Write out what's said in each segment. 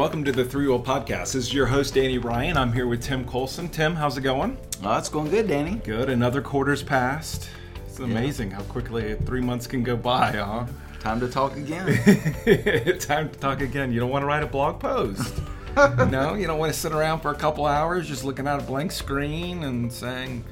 Welcome to the Three Will Podcast. This is your host Danny Ryan. I'm here with Tim Colson. Tim, how's it going? Oh, it's going good, Danny. Good. Another quarter's passed. It's amazing how quickly three months can go by, huh? Time to talk again. Time to talk again. You don't want to write a blog post. no, you don't want to sit around for a couple hours just looking at a blank screen and saying,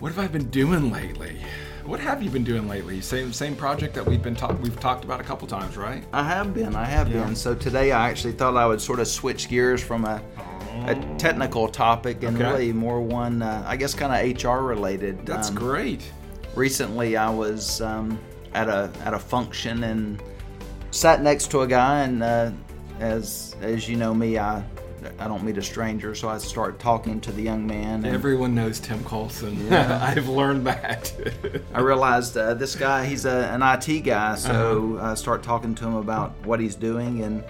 "What have I been doing lately?" What have you been doing lately? Same same project that we've been talk we've talked about a couple times, right? I have been. I have Yeah. been. So today I actually thought I would sort of switch gears from a, a technical topic and Okay. really more one, uh, I guess, kind of HR related. That's Um, great. Recently, I was um, at a at a function and sat next to a guy, and uh, as as you know me, I I don't meet a stranger, so I start talking to the young man. and- Everyone knows Tim Colson. Yeah. I've learned that. I realized uh, this guy, he's a, an IT guy, so Uh-huh. I start talking to him about what he's doing, and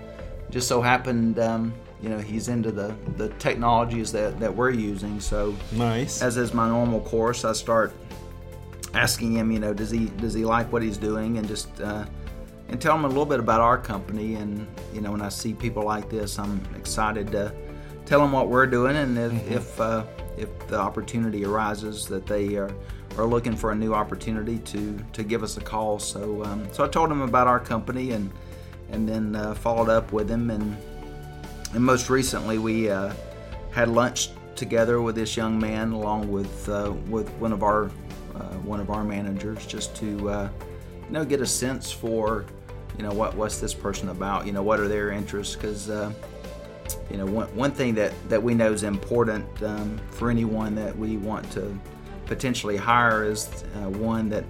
just so happened, um, you know, he's into the, the technologies that, that we're using. So, nice. as is my normal course, I start asking him, you know, does he does he like what he's doing, and just uh, and tell them a little bit about our company. And you know, when I see people like this, I'm excited to tell them what we're doing, and if if, uh, if the opportunity arises that they are are looking for a new opportunity to to give us a call. So um, so I told him about our company and and then uh, followed up with him and and most recently we uh, had lunch together with this young man along with uh, with one of our uh, one of our managers just to uh, you know get a sense for you know what what's this person about? You know what are their interests? Because uh, you know one, one thing that that we know is important um, for anyone that we want to potentially hire is uh, one that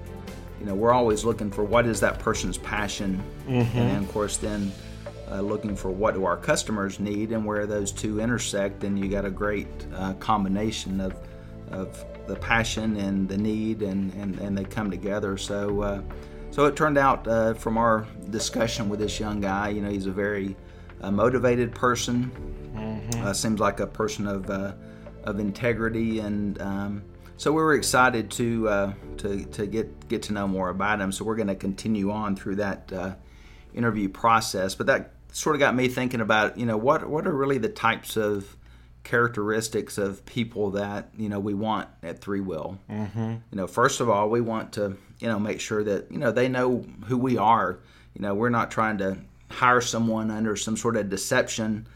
you know we're always looking for what is that person's passion? And then of course then uh, looking for what do our customers need and where those two intersect then you got a great uh, combination of of the passion and the need and and, and they come together. So uh, so it turned out uh, from our discussion with this young guy you know he's a very uh, motivated person uh, seems like a person of uh, of integrity, and um, so we were excited to uh, to to get get to know more about him. So we're going to continue on through that uh, interview process. But that sort of got me thinking about you know what what are really the types of characteristics of people that you know we want at Three Will. Mm-hmm. You know, first of all, we want to you know make sure that you know they know who we are. You know, we're not trying to hire someone under some sort of deception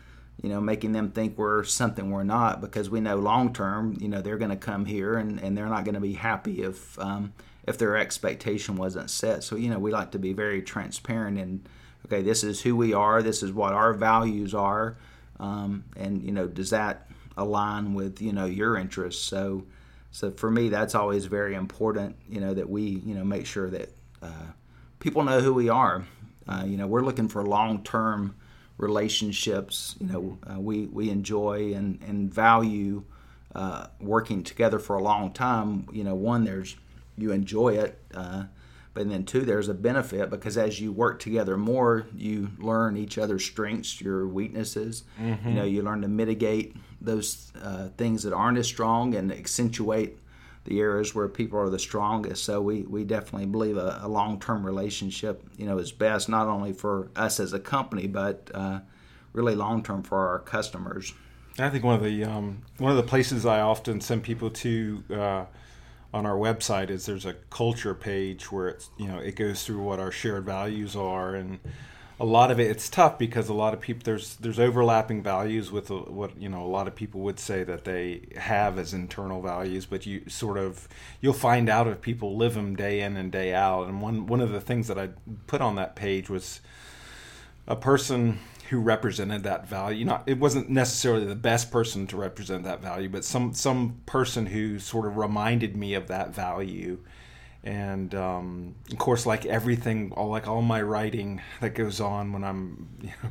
you know, making them think we're something we're not because we know long term, you know, they're going to come here and, and they're not going to be happy if um, if their expectation wasn't set. So, you know, we like to be very transparent and, okay, this is who we are, this is what our values are, um, and, you know, does that align with, you know, your interests? So, so for me, that's always very important, you know, that we, you know, make sure that uh, people know who we are. Uh, you know, we're looking for long term relationships. You know, uh, we we enjoy and and value uh, working together for a long time. You know, one there's you enjoy it, uh, but then two there's a benefit because as you work together more, you learn each other's strengths, your weaknesses. You know, you learn to mitigate those uh, things that aren't as strong and accentuate the areas where people are the strongest. So we, we definitely believe a, a long term relationship, you know, is best not only for us as a company, but uh, really long term for our customers. I think one of the um, one of the places I often send people to uh, on our website is there's a culture page where it's you know it goes through what our shared values are and a lot of it it's tough because a lot of people there's there's overlapping values with what you know a lot of people would say that they have as internal values but you sort of you'll find out if people live them day in and day out and one one of the things that I put on that page was a person who represented that value. Not it wasn't necessarily the best person to represent that value, but some some person who sort of reminded me of that value. And um, of course, like everything, all like all my writing that goes on when I'm, you know,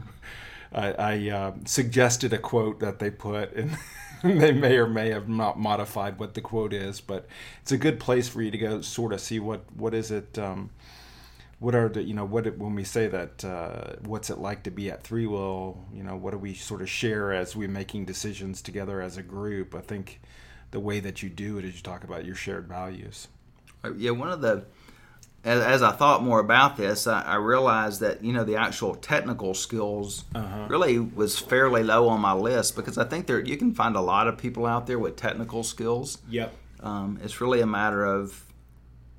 I, I uh, suggested a quote that they put, and they may or may have not modified what the quote is, but it's a good place for you to go sort of see what what is it. Um, what are the you know what when we say that uh, what's it like to be at three will you know what do we sort of share as we're making decisions together as a group i think the way that you do it is you talk about your shared values Uh, Yeah, one of the as, as, I thought more about this, I, I, realized that you know the actual technical skills uh-huh. really was fairly low on my list because I think there you can find a lot of people out there with technical skills. Yep. Um, it's really a matter of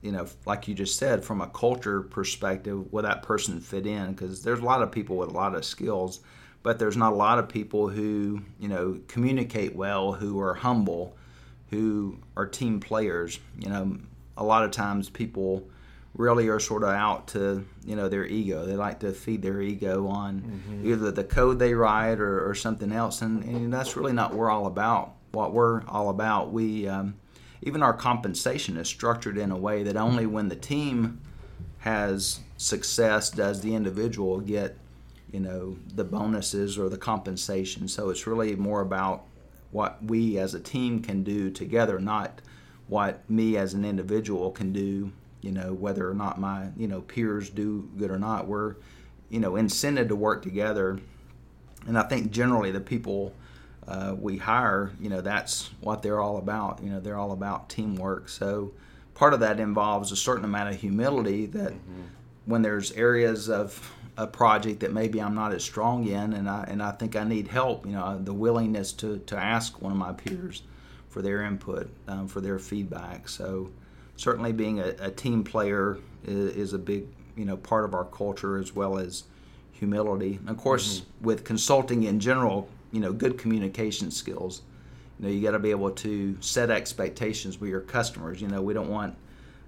you know, like you just said, from a culture perspective, will that person fit in? Because there's a lot of people with a lot of skills, but there's not a lot of people who you know communicate well, who are humble, who are team players. You know, a lot of times people really are sort of out to you know their ego. They like to feed their ego on mm-hmm. either the code they write or, or something else, and, and, that's really not what we're all about. What we're all about, we um, even our compensation is structured in a way that only when the team has success does the individual get you know the bonuses or the compensation. So it's really more about what we as a team can do together, not what me as an individual can do you know whether or not my you know peers do good or not we're you know incented to work together and i think generally the people uh, we hire you know that's what they're all about you know they're all about teamwork so part of that involves a certain amount of humility that mm-hmm. when there's areas of a project that maybe I'm not as strong in and I and I think I need help you know the willingness to to ask one of my peers for their input um, for their feedback so certainly being a, a team player is, is, a big you know part of our culture as well as humility. And of course, mm-hmm. with consulting in general, you know, good communication skills. You know, you got to be able to set expectations with your customers. You know, we don't want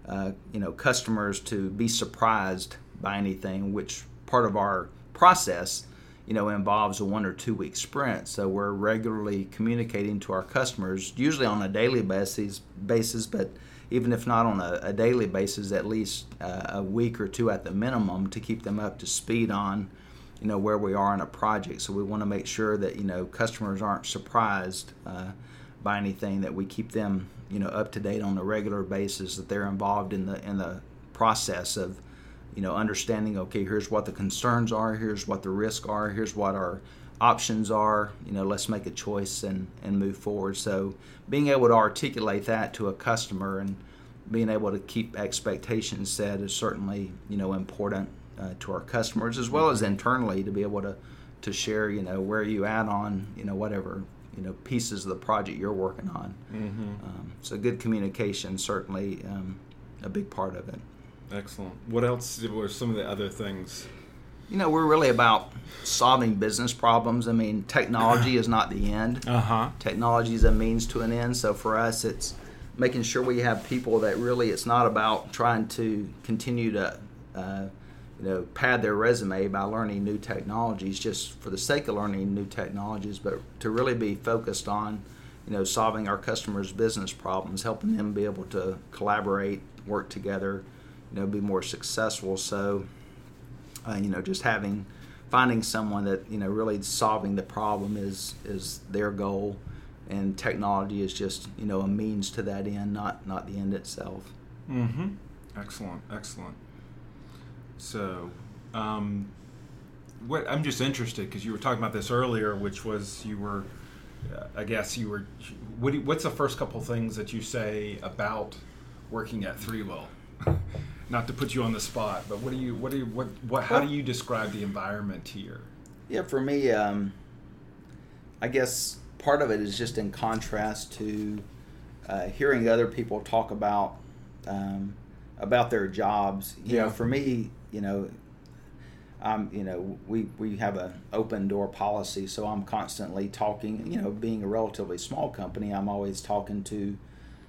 uh, you know customers to be surprised by anything, which part of our process you know involves a one or two week sprint so we're regularly communicating to our customers usually on a daily basis basis but even if not on a, a daily basis, at least uh, a week or two at the minimum to keep them up to speed on, you know, where we are in a project. So we want to make sure that you know customers aren't surprised uh, by anything. That we keep them, you know, up to date on a regular basis. That they're involved in the in the process of, you know, understanding. Okay, here's what the concerns are. Here's what the risks are. Here's what our options are you know let's make a choice and and move forward so being able to articulate that to a customer and being able to keep expectations set is certainly you know important uh, to our customers as well as internally to be able to to share you know where you at on you know whatever you know pieces of the project you're working on mm-hmm. um, so good communication certainly um, a big part of it excellent what else were some of the other things you know, we're really about solving business problems. I mean, technology is not the end. Uh-huh. Technology is a means to an end. So for us, it's making sure we have people that really it's not about trying to continue to, uh, you know, pad their resume by learning new technologies just for the sake of learning new technologies, but to really be focused on, you know, solving our customers' business problems, helping them be able to collaborate, work together, you know, be more successful. So uh, you know, just having finding someone that you know really solving the problem is is their goal, and technology is just you know a means to that end, not not the end itself. Mm-hmm. Excellent, excellent. So, um, what I'm just interested because you were talking about this earlier, which was you were, uh, I guess you were. What do, what's the first couple things that you say about working at Three Will? not to put you on the spot, but what do you what do you what what how do you describe the environment here? Yeah, for me, um, I guess part of it is just in contrast to uh, hearing other people talk about um, about their jobs. You yeah. know, for me, you know, I'm you know we we have an open door policy, so I'm constantly talking. You know, being a relatively small company, I'm always talking to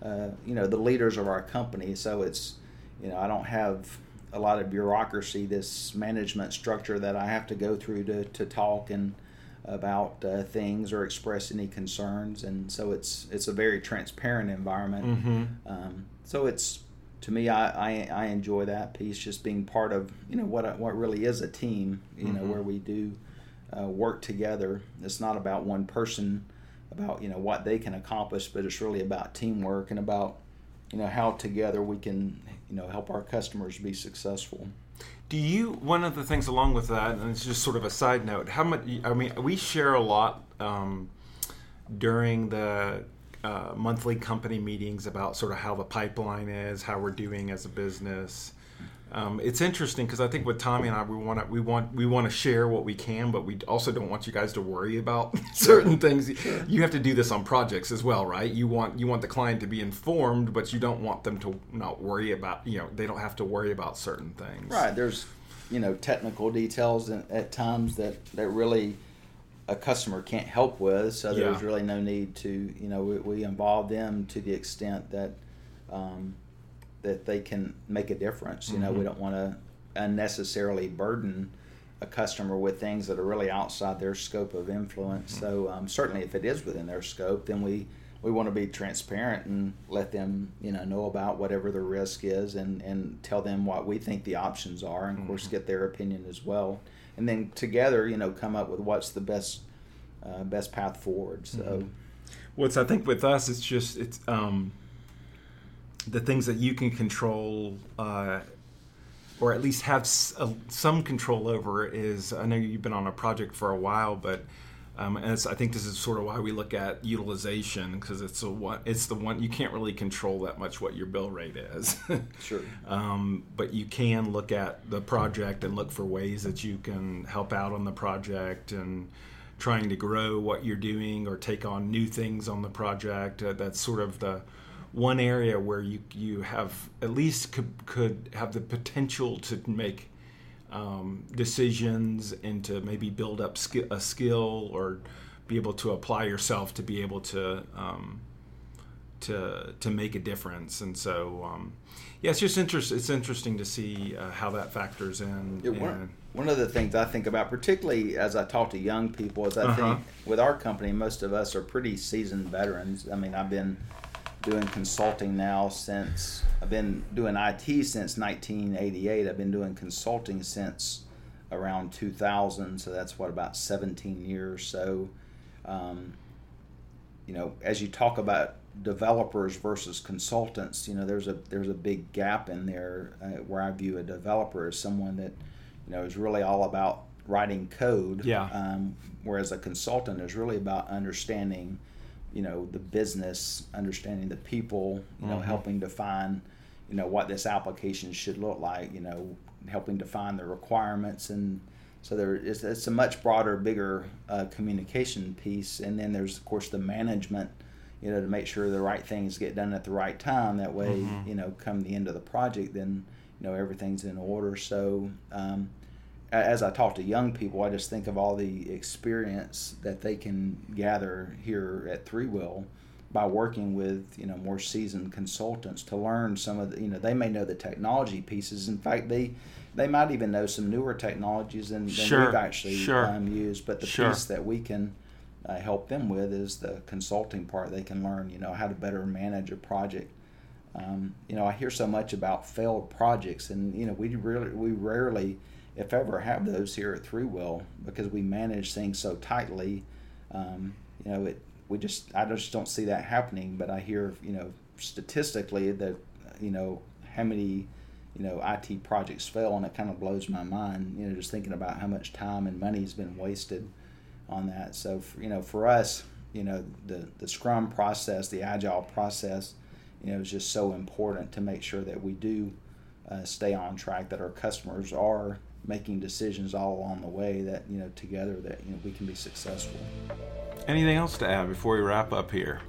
uh, you know the leaders of our company. So it's you know, I don't have a lot of bureaucracy, this management structure that I have to go through to, to talk and about uh, things or express any concerns, and so it's it's a very transparent environment. Mm-hmm. Um, so it's to me, I, I, I enjoy that piece, just being part of you know what what really is a team, you mm-hmm. know, where we do uh, work together. It's not about one person, about you know what they can accomplish, but it's really about teamwork and about you know how together we can you know help our customers be successful. Do you one of the things along with that, and it's just sort of a side note. How much? I mean, we share a lot um, during the uh, monthly company meetings about sort of how the pipeline is, how we're doing as a business. um, it's interesting because I think with Tommy and I, we want to we want we want to share what we can, but we also don't want you guys to worry about certain things. Sure. You have to do this on projects as well, right? You want you want the client to be informed, but you don't want them to not worry about you know they don't have to worry about certain things. Right. There's you know technical details at times that that really a customer can't help with. So there's really no need to you know we, we involve them to the extent that. Um, that they can make a difference. You know, mm-hmm. we don't want to unnecessarily burden a customer with things that are really outside their scope of influence. Mm-hmm. So um, certainly, if it is within their scope, then we we want to be transparent and let them you know know about whatever the risk is and and tell them what we think the options are, and of course mm-hmm. get their opinion as well, and then together you know come up with what's the best uh, best path forward. So. Mm-hmm. What's I think with us, it's just it's um, the things that you can control uh, or at least have s- some control over is I know you've been on a project for a while, but um, and I think this is sort of why we look at utilization because it's a one, it's the one you can't really control that much what your bill rate is. sure. Um, but you can look at the project and look for ways that you can help out on the project and trying to grow what you're doing or take on new things on the project. Uh, that's sort of the one area where you you have at least could, could have the potential to make um, decisions and to maybe build up sk- a skill or be able to apply yourself to be able to um, to to make a difference. And so, um, yeah, it's just interest. It's interesting to see uh, how that factors in. Yeah, one, one of the things I think about, particularly as I talk to young people, is I uh-huh. think with our company, most of us are pretty seasoned veterans. I mean, I've been doing consulting now since I've been doing IT since 1988. I've been doing consulting since around 2000, so that's what about 17 years. So, um, you know, as you talk about developers versus consultants, you know, there's a there's a big gap in there uh, where I view a developer as someone that you know is really all about writing code. Yeah. Um, whereas a consultant is really about understanding you know the business, understanding the people, you know, mm-hmm. helping define, you know, what this application should look like, you know, helping define the requirements, and so there is it's a much broader, bigger uh, communication piece, and then there's of course the management, you know, to make sure the right things get done at the right time. That way, mm-hmm. you know, come the end of the project, then you know everything's in order. So. Um, as I talk to young people, I just think of all the experience that they can gather here at Three Will by working with you know more seasoned consultants to learn some of the you know they may know the technology pieces. In fact, they they might even know some newer technologies than, than sure, we've actually sure. um, used. But the sure. piece that we can uh, help them with is the consulting part. They can learn you know how to better manage a project. Um, you know, I hear so much about failed projects, and you know we really we rarely if ever have those here at Three Will because we manage things so tightly. Um, you know, it we just I just don't see that happening. But I hear you know statistically that you know how many you know IT projects fail, and it kind of blows my mind. You know, just thinking about how much time and money has been wasted on that. So for, you know, for us, you know, the the Scrum process, the Agile process, you know, is just so important to make sure that we do uh, stay on track, that our customers are making decisions all along the way that you know together that you know we can be successful. Anything else to add before we wrap up here?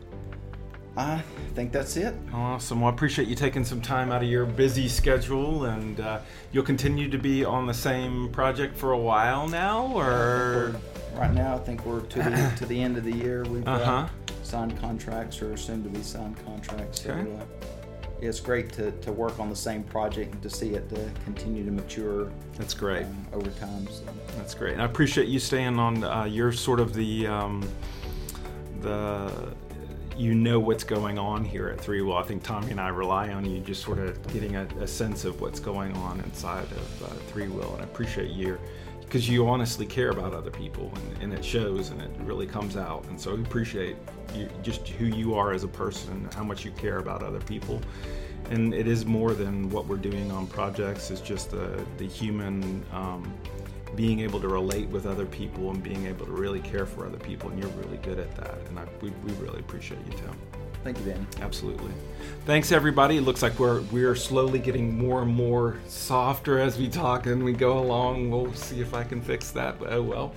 I think that's it. Awesome. Well, I appreciate you taking some time out of your busy schedule, and uh, you'll continue to be on the same project for a while now, or right now I think we're to the to the end of the year. We've uh-huh. uh, signed contracts or soon to be signed contracts. So, okay. uh, it's great to, to work on the same project and to see it to continue to mature. That's great um, over time. So. That's great. And I appreciate you staying on. Uh, you're sort of the um, the you know what's going on here at Three Will. I think Tommy and I rely on you just sort of getting a, a sense of what's going on inside of uh, Three Will, and I appreciate you because you honestly care about other people and, and, it shows and it really comes out. And so we appreciate you, just who you are as a person how much you care about other people. And it is more than what we're doing on projects it's just the, the human um, being able to relate with other people and being able to really care for other people and you're really good at that and I, we, we really appreciate you tim Thank you, Danny. Absolutely. Thanks, everybody. It looks like we're we're slowly getting more and more softer as we talk and we go along. We'll see if I can fix that. But oh well.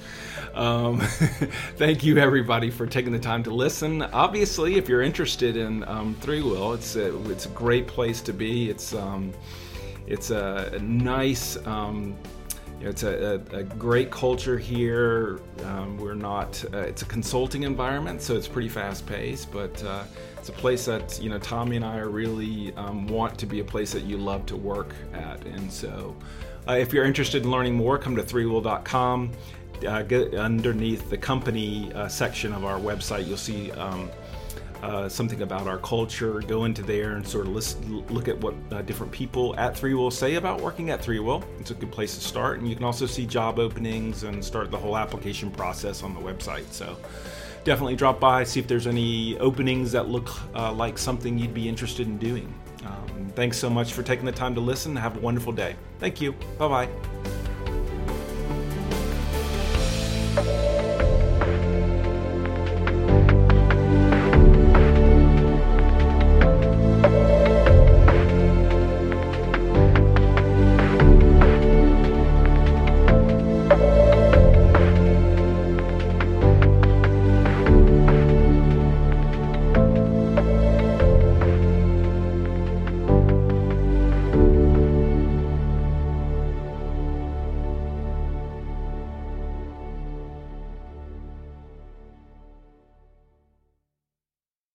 Um, thank you, everybody, for taking the time to listen. Obviously, if you're interested in um, Three Will, it's a, it's a great place to be. It's um, it's a, a nice. Um, it's a, a, a, great culture here. Um, we're not. Uh, it's a consulting environment, so it's pretty fast paced, but uh, it's a place that you know Tommy and I really um, want to be a place that you love to work at. And so, uh, if you're interested in learning more, come to threewill.com. Uh, get underneath the company uh, section of our website, you'll see. Um, uh, something about our culture, go into there and sort of look at what uh, different people at Three Will say about working at Three Will. It's a good place to start, and you can also see job openings and start the whole application process on the website. So definitely drop by, see if there's any openings that look uh, like something you'd be interested in doing. Um, thanks so much for taking the time to listen. Have a wonderful day. Thank you. Bye bye.